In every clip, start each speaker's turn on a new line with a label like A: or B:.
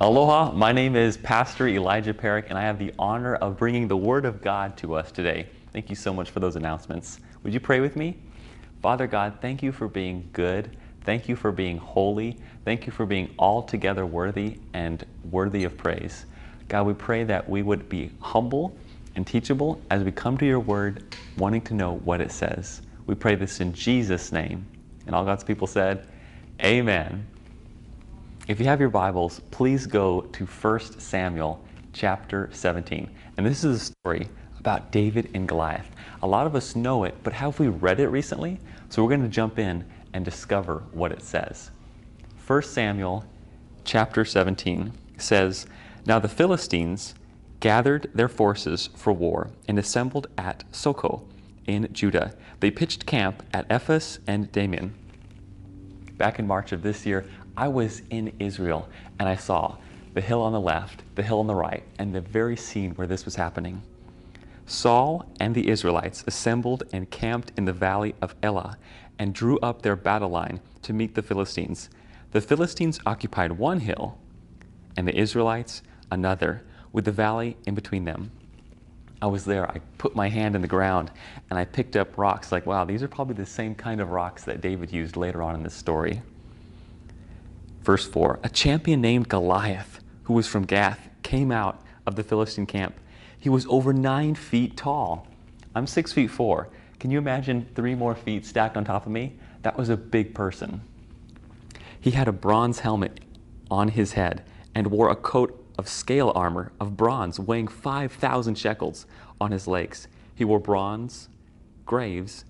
A: Aloha, my name is Pastor Elijah Perrick, and I have the honor of bringing the Word of God to us today. Thank you so much for those announcements. Would you pray with me? Father God, thank you for being good. Thank you for being holy. Thank you for being altogether worthy and worthy of praise. God, we pray that we would be humble and teachable as we come to your Word, wanting to know what it says. We pray this in Jesus' name. And all God's people said, Amen. If you have your Bibles, please go to 1 Samuel chapter 17. And this is a story about David and Goliath. A lot of us know it, but have we read it recently? So we're going to jump in and discover what it says. 1 Samuel chapter 17 says, Now the Philistines gathered their forces for war and assembled at Socoh in Judah. They pitched camp at Ephes and Dammim. Back in March of this year, I was in Israel and I saw the hill on the left, the hill on the right, and the very scene where this was happening. Saul and the Israelites assembled and camped in the valley of Elah and drew up their battle line to meet the Philistines. The Philistines occupied one hill and the Israelites another, with the valley in between them. I was there. I put my hand in the ground and I picked up rocks like, wow, these are probably the same kind of rocks that David used later on in this story. Verse 4 A champion named Goliath, who was from Gath, came out of the Philistine camp. He was over nine feet tall. I'm six feet four. Can you imagine three more feet stacked on top of me? That was a big person. He had a bronze helmet on his head and wore a coat of scale armor of bronze weighing 5,000 shekels on his legs. He wore bronze greaves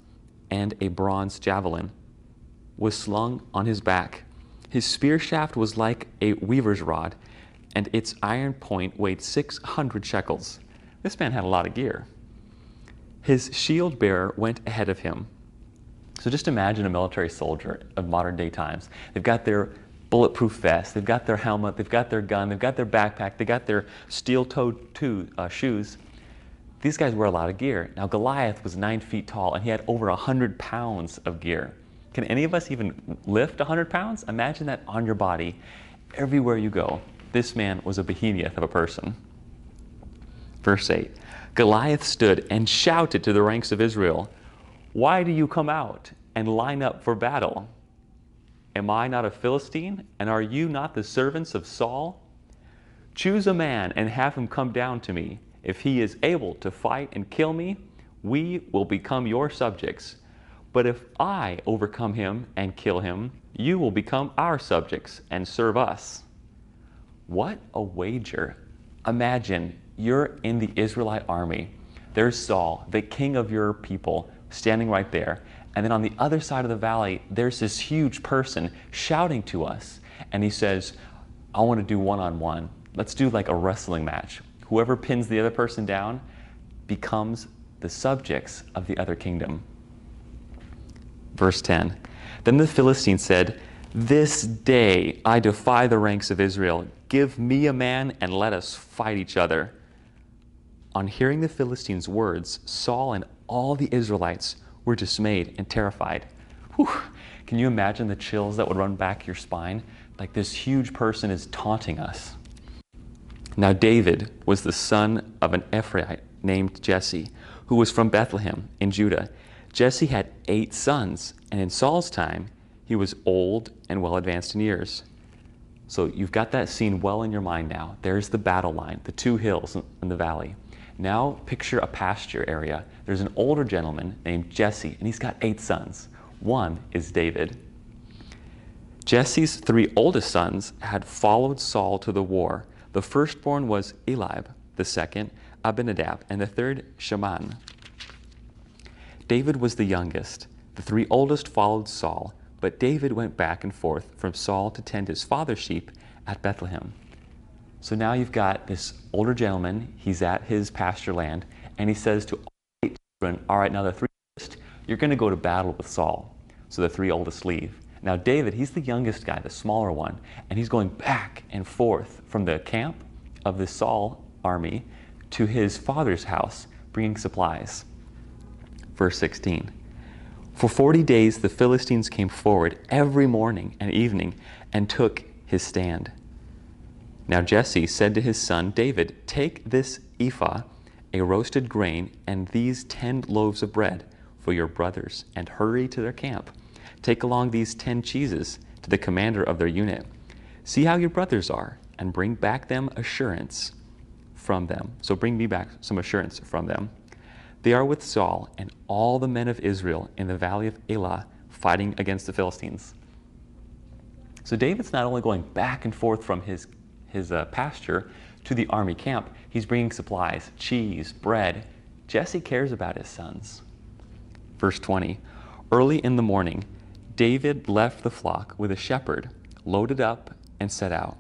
A: and a bronze javelin was slung on his back. His spear shaft was like a weaver's rod, and its iron point weighed 600 shekels. This man had a lot of gear. His shield bearer went ahead of him. So just imagine a military soldier of modern day times. They've got their bulletproof vest, they've got their helmet, they've got their gun, they've got their backpack, they've got their steel-toed uh, shoes. These guys wear a lot of gear. Now Goliath was nine feet tall and he had over 100 pounds of gear. Can any of us even lift 100 pounds? Imagine that on your body, everywhere you go. This man was a behemoth of a person. Verse 8 Goliath stood and shouted to the ranks of Israel, Why do you come out and line up for battle? Am I not a Philistine, and are you not the servants of Saul? Choose a man and have him come down to me. If he is able to fight and kill me, we will become your subjects. But if I overcome him and kill him, you will become our subjects and serve us. What a wager! Imagine you're in the Israelite army. There's Saul, the king of your people, standing right there. And then on the other side of the valley, there's this huge person shouting to us. And he says, I want to do one on one. Let's do like a wrestling match. Whoever pins the other person down becomes the subjects of the other kingdom. Verse 10 Then the Philistine said, This day I defy the ranks of Israel. Give me a man and let us fight each other. On hearing the Philistines' words, Saul and all the Israelites were dismayed and terrified. Whew. Can you imagine the chills that would run back your spine? Like this huge person is taunting us. Now, David was the son of an Ephraite named Jesse, who was from Bethlehem in Judah. Jesse had eight sons, and in Saul's time, he was old and well advanced in years. So you've got that scene well in your mind now. There's the battle line, the two hills in the valley. Now picture a pasture area. There's an older gentleman named Jesse, and he's got eight sons. One is David. Jesse's three oldest sons had followed Saul to the war. The firstborn was Eliab, the second, Abinadab, and the third, Shammah. David was the youngest. The three oldest followed Saul, but David went back and forth from Saul to tend his father's sheep at Bethlehem. So now you've got this older gentleman, he's at his pasture land, and he says to all eight children, All right, now the three oldest, you're going to go to battle with Saul. So the three oldest leave. Now, David, he's the youngest guy, the smaller one, and he's going back and forth from the camp of the Saul army to his father's house, bringing supplies. Verse 16 For 40 days the Philistines came forward every morning and evening and took his stand. Now Jesse said to his son David, Take this ephah, a roasted grain, and these ten loaves of bread for your brothers, and hurry to their camp. Take along these ten cheeses to the commander of their unit. See how your brothers are, and bring back them assurance from them. So bring me back some assurance from them. They are with Saul and all the men of Israel in the valley of Elah fighting against the Philistines. So David's not only going back and forth from his, his uh, pasture to the army camp, he's bringing supplies, cheese, bread. Jesse cares about his sons. Verse 20 Early in the morning, David left the flock with a shepherd, loaded up, and set out.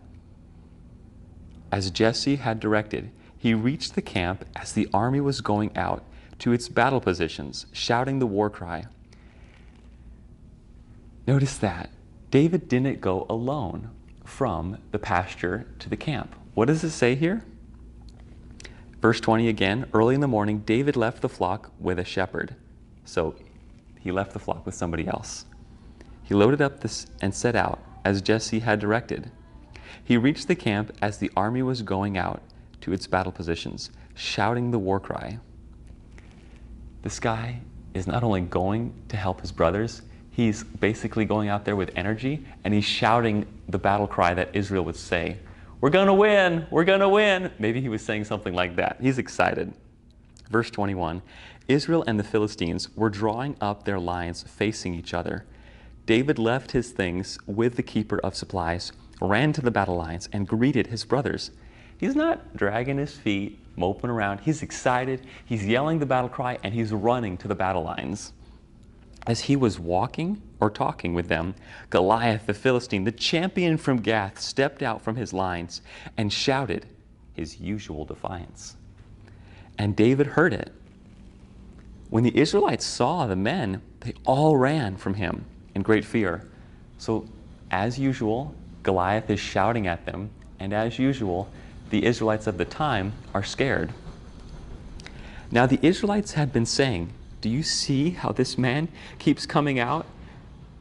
A: As Jesse had directed, he reached the camp as the army was going out to its battle positions, shouting the war cry. Notice that David didn't go alone from the pasture to the camp. What does it say here? Verse 20 again early in the morning, David left the flock with a shepherd. So he left the flock with somebody else. He loaded up this and set out, as Jesse had directed. He reached the camp as the army was going out to its battle positions, shouting the war cry. This guy is not only going to help his brothers, he's basically going out there with energy and he's shouting the battle cry that Israel would say We're going to win! We're going to win! Maybe he was saying something like that. He's excited. Verse 21 Israel and the Philistines were drawing up their lines facing each other. David left his things with the keeper of supplies, ran to the battle lines, and greeted his brothers. He's not dragging his feet, moping around. He's excited. He's yelling the battle cry, and he's running to the battle lines. As he was walking or talking with them, Goliath the Philistine, the champion from Gath, stepped out from his lines and shouted his usual defiance. And David heard it. When the Israelites saw the men, they all ran from him in great fear. So, as usual, Goliath is shouting at them, and as usual, the Israelites of the time are scared. Now, the Israelites had been saying, Do you see how this man keeps coming out?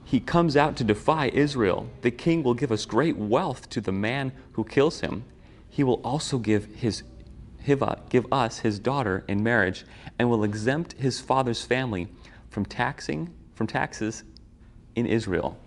A: He comes out to defy Israel. The king will give us great wealth to the man who kills him. He will also give his give us his daughter in marriage and will exempt his father's family from taxing from taxes in Israel.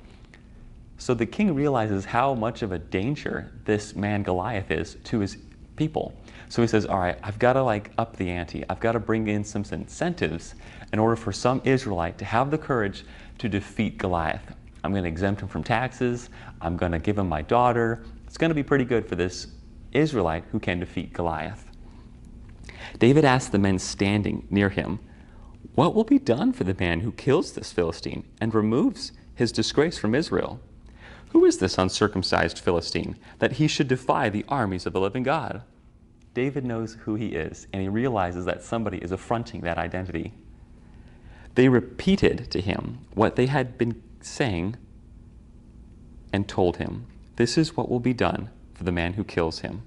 A: So the king realizes how much of a danger this man Goliath is to his people. So he says, All right, I've got to like up the ante. I've got to bring in some incentives in order for some Israelite to have the courage to defeat Goliath. I'm going to exempt him from taxes. I'm going to give him my daughter. It's going to be pretty good for this Israelite who can defeat Goliath. David asked the men standing near him, What will be done for the man who kills this Philistine and removes his disgrace from Israel? Who is this uncircumcised Philistine that he should defy the armies of the living God? David knows who he is, and he realizes that somebody is affronting that identity. They repeated to him what they had been saying and told him, This is what will be done for the man who kills him.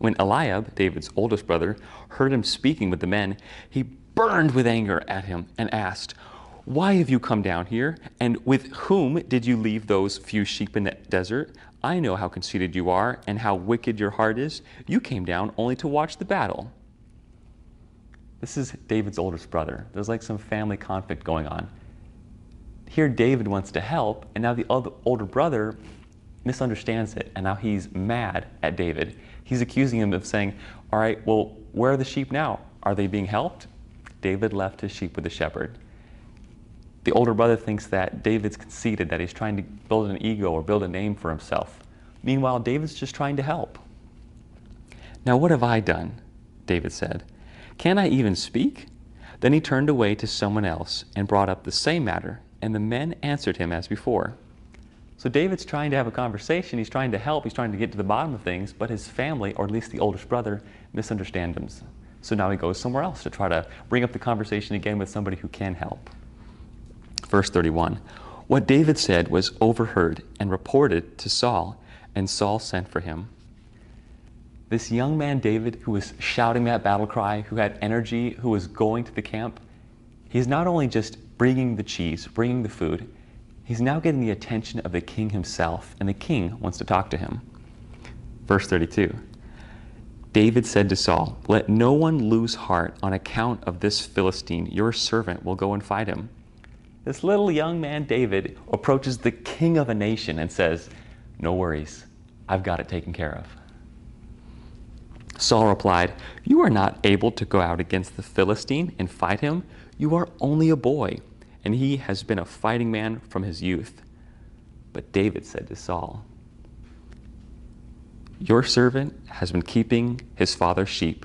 A: When Eliab, David's oldest brother, heard him speaking with the men, he burned with anger at him and asked, why have you come down here? And with whom did you leave those few sheep in the desert? I know how conceited you are and how wicked your heart is. You came down only to watch the battle. This is David's oldest brother. There's like some family conflict going on. Here, David wants to help, and now the older brother misunderstands it, and now he's mad at David. He's accusing him of saying, All right, well, where are the sheep now? Are they being helped? David left his sheep with the shepherd. The older brother thinks that David's conceited, that he's trying to build an ego or build a name for himself. Meanwhile, David's just trying to help. Now, what have I done? David said. Can I even speak? Then he turned away to someone else and brought up the same matter, and the men answered him as before. So David's trying to have a conversation, he's trying to help, he's trying to get to the bottom of things, but his family, or at least the oldest brother, misunderstands him. So now he goes somewhere else to try to bring up the conversation again with somebody who can help. Verse 31 What David said was overheard and reported to Saul, and Saul sent for him. This young man, David, who was shouting that battle cry, who had energy, who was going to the camp, he's not only just bringing the cheese, bringing the food, he's now getting the attention of the king himself, and the king wants to talk to him. Verse 32 David said to Saul, Let no one lose heart on account of this Philistine. Your servant will go and fight him. This little young man, David, approaches the king of a nation and says, No worries, I've got it taken care of. Saul replied, You are not able to go out against the Philistine and fight him. You are only a boy, and he has been a fighting man from his youth. But David said to Saul, Your servant has been keeping his father's sheep.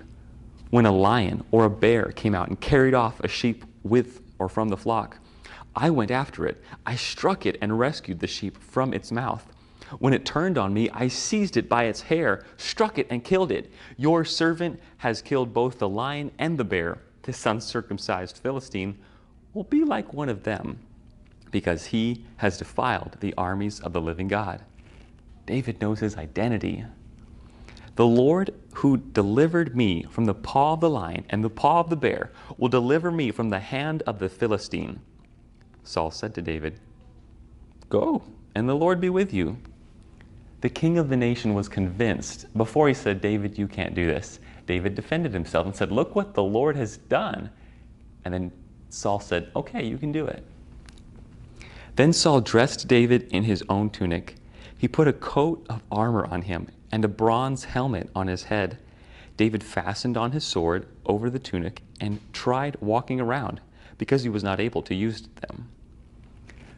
A: When a lion or a bear came out and carried off a sheep with or from the flock, I went after it. I struck it and rescued the sheep from its mouth. When it turned on me, I seized it by its hair, struck it, and killed it. Your servant has killed both the lion and the bear. This uncircumcised Philistine will be like one of them, because he has defiled the armies of the living God. David knows his identity. The Lord who delivered me from the paw of the lion and the paw of the bear will deliver me from the hand of the Philistine. Saul said to David, Go, and the Lord be with you. The king of the nation was convinced. Before he said, David, you can't do this, David defended himself and said, Look what the Lord has done. And then Saul said, Okay, you can do it. Then Saul dressed David in his own tunic. He put a coat of armor on him and a bronze helmet on his head. David fastened on his sword over the tunic and tried walking around because he was not able to use them.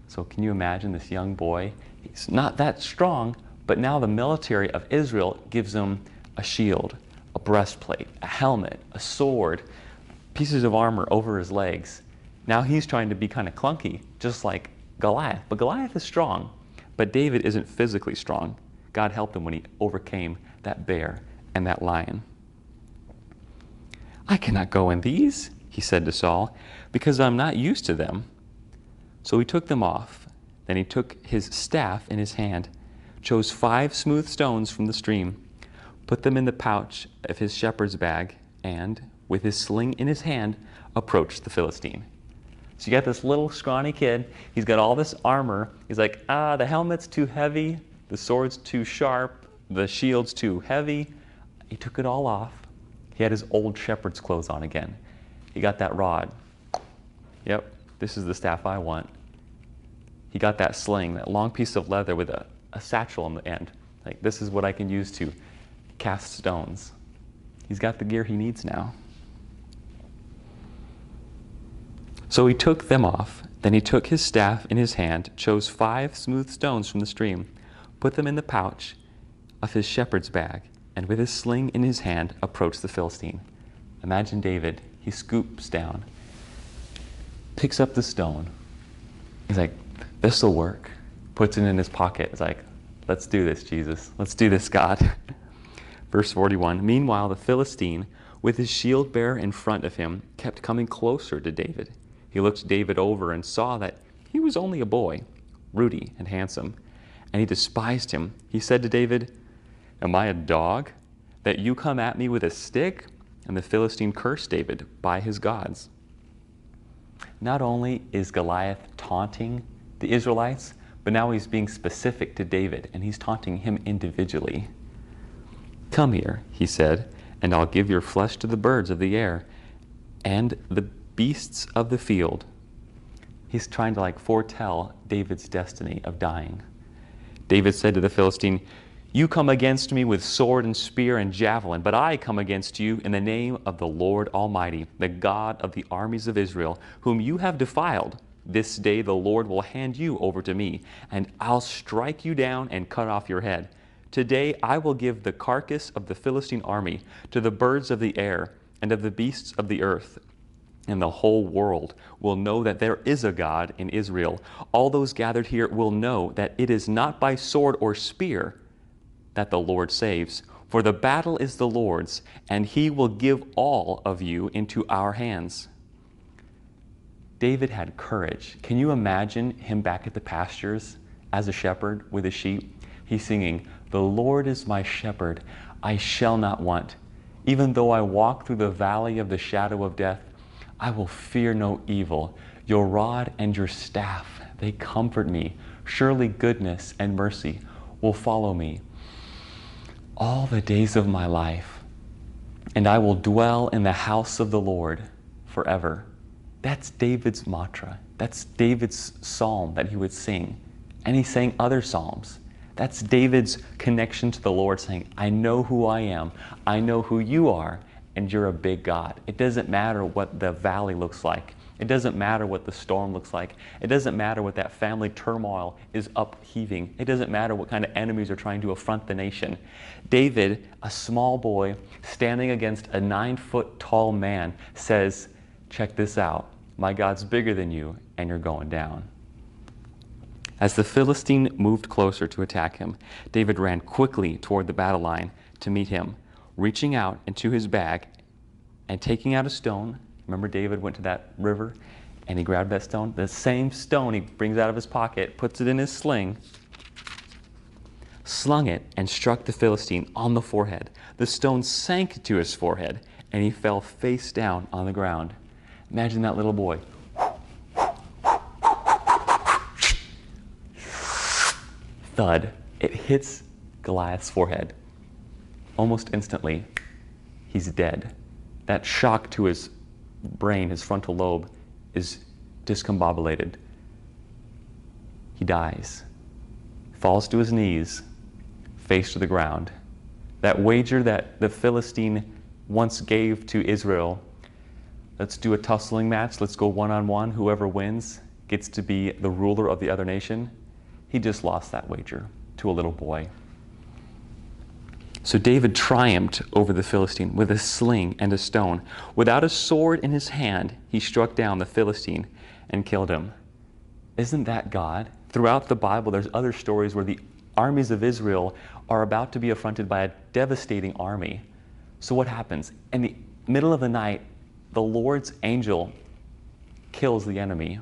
A: So, can you imagine this young boy? He's not that strong, but now the military of Israel gives him a shield, a breastplate, a helmet, a sword, pieces of armor over his legs. Now he's trying to be kind of clunky, just like Goliath. But Goliath is strong, but David isn't physically strong. God helped him when he overcame that bear and that lion. I cannot go in these, he said to Saul, because I'm not used to them. So he took them off. Then he took his staff in his hand chose five smooth stones from the stream, put them in the pouch of his shepherd's bag, and, with his sling in his hand, approached the Philistine. So you got this little scrawny kid. He's got all this armor. He's like, ah, the helmet's too heavy, the sword's too sharp, the shield's too heavy. He took it all off. He had his old shepherd's clothes on again. He got that rod. Yep, this is the staff I want. He got that sling, that long piece of leather with a a satchel on the end. Like, this is what I can use to cast stones. He's got the gear he needs now. So he took them off. Then he took his staff in his hand, chose five smooth stones from the stream, put them in the pouch of his shepherd's bag, and with his sling in his hand approached the Philistine. Imagine David. He scoops down, picks up the stone. He's like, This will work puts it in his pocket. It's like, let's do this, Jesus. Let's do this, God. Verse 41 Meanwhile, the Philistine, with his shield bearer in front of him, kept coming closer to David. He looked David over and saw that he was only a boy, ruddy and handsome, and he despised him. He said to David, Am I a dog that you come at me with a stick? And the Philistine cursed David by his gods. Not only is Goliath taunting the Israelites, but now he's being specific to David and he's taunting him individually. Come here, he said, and I'll give your flesh to the birds of the air and the beasts of the field. He's trying to like foretell David's destiny of dying. David said to the Philistine, You come against me with sword and spear and javelin, but I come against you in the name of the Lord Almighty, the God of the armies of Israel, whom you have defiled. This day the Lord will hand you over to me, and I'll strike you down and cut off your head. Today I will give the carcass of the Philistine army to the birds of the air and of the beasts of the earth. And the whole world will know that there is a God in Israel. All those gathered here will know that it is not by sword or spear that the Lord saves. For the battle is the Lord's, and he will give all of you into our hands. David had courage. Can you imagine him back at the pastures as a shepherd with his sheep? He's singing, The Lord is my shepherd, I shall not want. Even though I walk through the valley of the shadow of death, I will fear no evil. Your rod and your staff, they comfort me. Surely goodness and mercy will follow me all the days of my life, and I will dwell in the house of the Lord forever. That's David's mantra. That's David's psalm that he would sing. And he sang other psalms. That's David's connection to the Lord, saying, I know who I am, I know who you are, and you're a big God. It doesn't matter what the valley looks like. It doesn't matter what the storm looks like. It doesn't matter what that family turmoil is upheaving. It doesn't matter what kind of enemies are trying to affront the nation. David, a small boy standing against a nine foot tall man, says, Check this out. My God's bigger than you, and you're going down. As the Philistine moved closer to attack him, David ran quickly toward the battle line to meet him, reaching out into his bag and taking out a stone. Remember, David went to that river and he grabbed that stone? The same stone he brings out of his pocket, puts it in his sling, slung it, and struck the Philistine on the forehead. The stone sank to his forehead and he fell face down on the ground. Imagine that little boy thud, it hits Goliath's forehead. Almost instantly, he's dead. That shock to his brain, his frontal lobe, is discombobulated. He dies, falls to his knees, face to the ground. That wager that the Philistine once gave to Israel let's do a tussling match, let's go one on one, whoever wins gets to be the ruler of the other nation he just lost that wager to a little boy. So David triumphed over the Philistine with a sling and a stone. Without a sword in his hand, he struck down the Philistine and killed him. Isn't that God? Throughout the Bible, there's other stories where the armies of Israel are about to be affronted by a devastating army. So what happens? In the middle of the night, the Lord's angel kills the enemy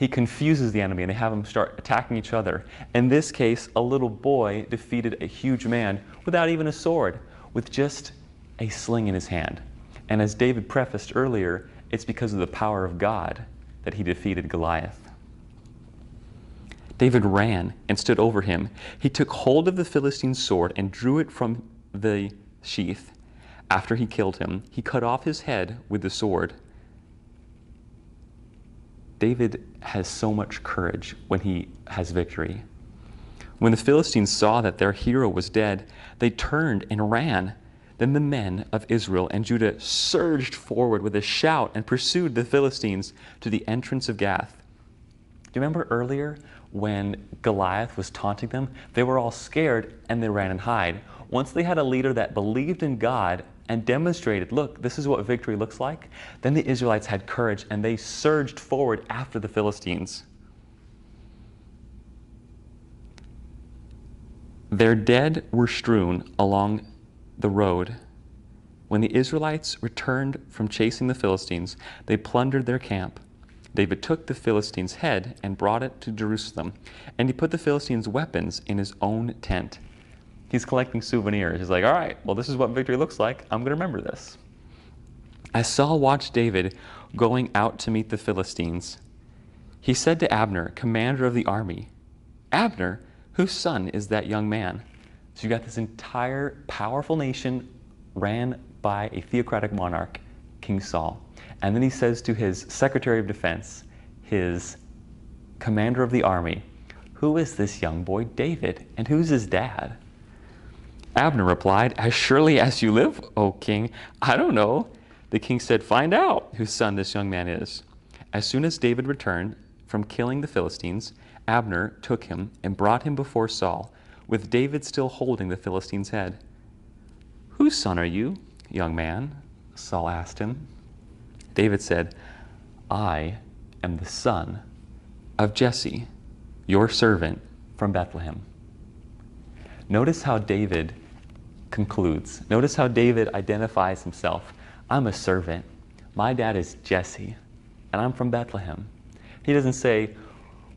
A: he confuses the enemy and they have them start attacking each other. In this case, a little boy defeated a huge man without even a sword, with just a sling in his hand. And as David prefaced earlier, it's because of the power of God that he defeated Goliath. David ran and stood over him. He took hold of the Philistine's sword and drew it from the sheath. After he killed him, he cut off his head with the sword. David has so much courage when he has victory. When the Philistines saw that their hero was dead, they turned and ran. Then the men of Israel and Judah surged forward with a shout and pursued the Philistines to the entrance of Gath. Do you remember earlier when Goliath was taunting them? They were all scared and they ran and hide. Once they had a leader that believed in God and demonstrated, look, this is what victory looks like, then the Israelites had courage and they surged forward after the Philistines. Their dead were strewn along the road. When the Israelites returned from chasing the Philistines, they plundered their camp. David took the Philistine's head and brought it to Jerusalem, and he put the Philistines' weapons in his own tent. He's collecting souvenirs. He's like, all right, well, this is what victory looks like. I'm going to remember this. As Saul watched David going out to meet the Philistines, he said to Abner, commander of the army, Abner, whose son is that young man? So you got this entire powerful nation ran by a theocratic monarch, King Saul. And then he says to his secretary of defense, his commander of the army, Who is this young boy, David? And who's his dad? Abner replied, As surely as you live, O king, I don't know. The king said, Find out whose son this young man is. As soon as David returned from killing the Philistines, Abner took him and brought him before Saul, with David still holding the Philistine's head. Whose son are you, young man? Saul asked him. David said, I am the son of Jesse, your servant from Bethlehem. Notice how David concludes. Notice how David identifies himself. I'm a servant. My dad is Jesse, and I'm from Bethlehem. He doesn't say,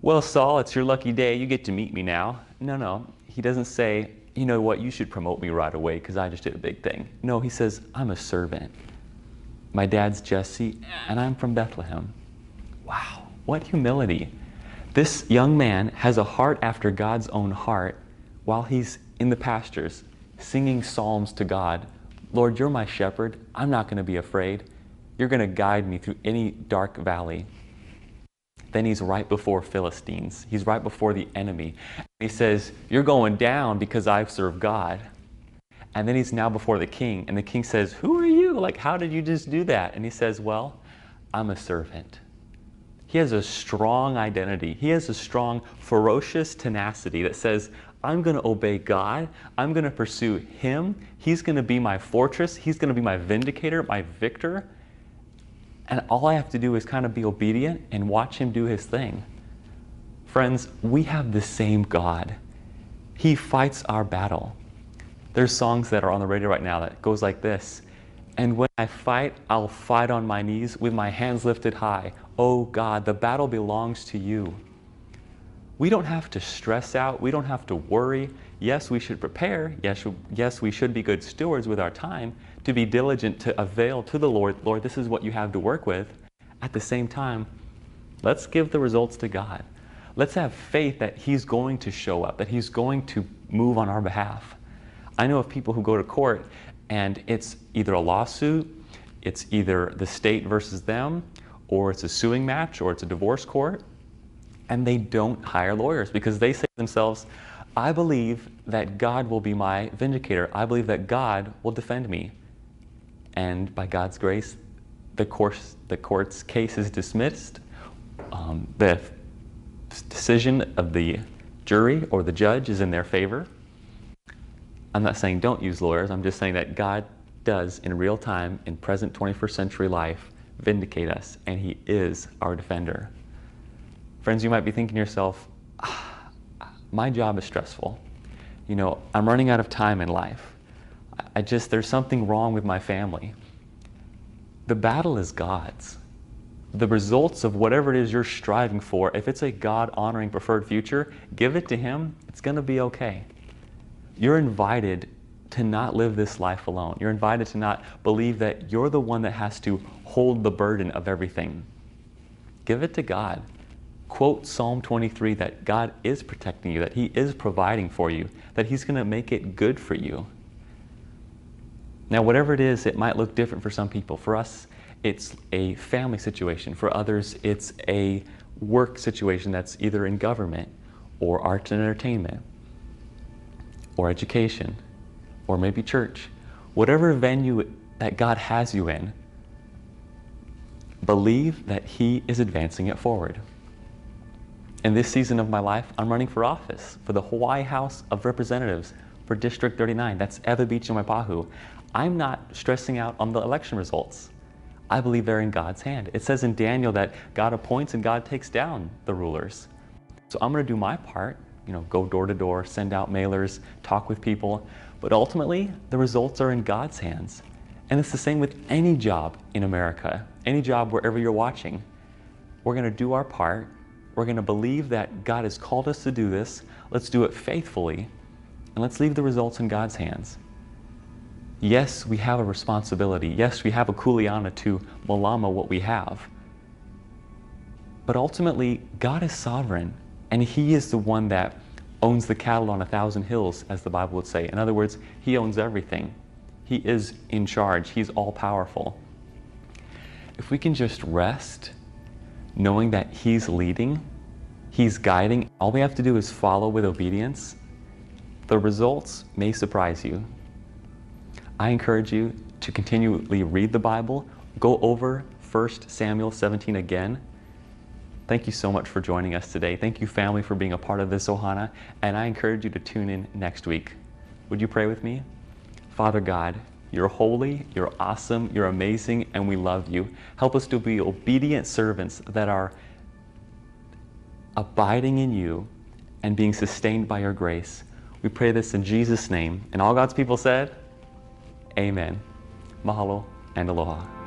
A: Well, Saul, it's your lucky day. You get to meet me now. No, no. He doesn't say, You know what? You should promote me right away because I just did a big thing. No, he says, I'm a servant. My dad's Jesse, and I'm from Bethlehem. Wow, what humility. This young man has a heart after God's own heart while he's in the pastures, singing psalms to God. Lord, you're my shepherd. I'm not going to be afraid. You're going to guide me through any dark valley. Then he's right before Philistines. He's right before the enemy. He says, You're going down because I've served God. And then he's now before the king. And the king says, Who are you? Like, how did you just do that? And he says, Well, I'm a servant. He has a strong identity. He has a strong, ferocious tenacity that says, I'm going to obey God. I'm going to pursue Him. He's going to be my fortress. He's going to be my vindicator, my victor. And all I have to do is kind of be obedient and watch Him do His thing. Friends, we have the same God. He fights our battle. There's songs that are on the radio right now that goes like this. And when I fight, I'll fight on my knees with my hands lifted high. Oh God, the battle belongs to you. We don't have to stress out. We don't have to worry. Yes, we should prepare. Yes, yes, we should be good stewards with our time to be diligent to avail to the Lord. Lord, this is what you have to work with. At the same time, let's give the results to God. Let's have faith that He's going to show up, that He's going to move on our behalf. I know of people who go to court and it's either a lawsuit, it's either the state versus them, or it's a suing match, or it's a divorce court, and they don't hire lawyers because they say to themselves, I believe that God will be my vindicator. I believe that God will defend me. And by God's grace, the, course, the court's case is dismissed. Um, the decision of the jury or the judge is in their favor. I'm not saying don't use lawyers. I'm just saying that God does in real time, in present 21st century life, vindicate us, and He is our defender. Friends, you might be thinking to yourself, ah, my job is stressful. You know, I'm running out of time in life. I just, there's something wrong with my family. The battle is God's. The results of whatever it is you're striving for, if it's a God honoring preferred future, give it to Him. It's going to be okay. You're invited to not live this life alone. You're invited to not believe that you're the one that has to hold the burden of everything. Give it to God. Quote Psalm 23 that God is protecting you, that He is providing for you, that He's going to make it good for you. Now, whatever it is, it might look different for some people. For us, it's a family situation. For others, it's a work situation that's either in government or arts and entertainment or education, or maybe church, whatever venue that God has you in, believe that He is advancing it forward. In this season of my life, I'm running for office for the Hawaii House of Representatives for District 39. That's Ewa Beach and Waipahu. I'm not stressing out on the election results. I believe they're in God's hand. It says in Daniel that God appoints and God takes down the rulers. So I'm going to do my part you know, go door to door, send out mailers, talk with people. But ultimately, the results are in God's hands. And it's the same with any job in America, any job wherever you're watching. We're going to do our part. We're going to believe that God has called us to do this. Let's do it faithfully. And let's leave the results in God's hands. Yes, we have a responsibility. Yes, we have a kuleana to malama what we have. But ultimately, God is sovereign and he is the one that owns the cattle on a thousand hills, as the Bible would say. In other words, he owns everything. He is in charge. He's all powerful. If we can just rest knowing that he's leading, he's guiding, all we have to do is follow with obedience, the results may surprise you. I encourage you to continually read the Bible, go over 1 Samuel 17 again, Thank you so much for joining us today. Thank you, family, for being a part of this Ohana, and I encourage you to tune in next week. Would you pray with me? Father God, you're holy, you're awesome, you're amazing, and we love you. Help us to be obedient servants that are abiding in you and being sustained by your grace. We pray this in Jesus' name. And all God's people said, Amen. Mahalo and aloha.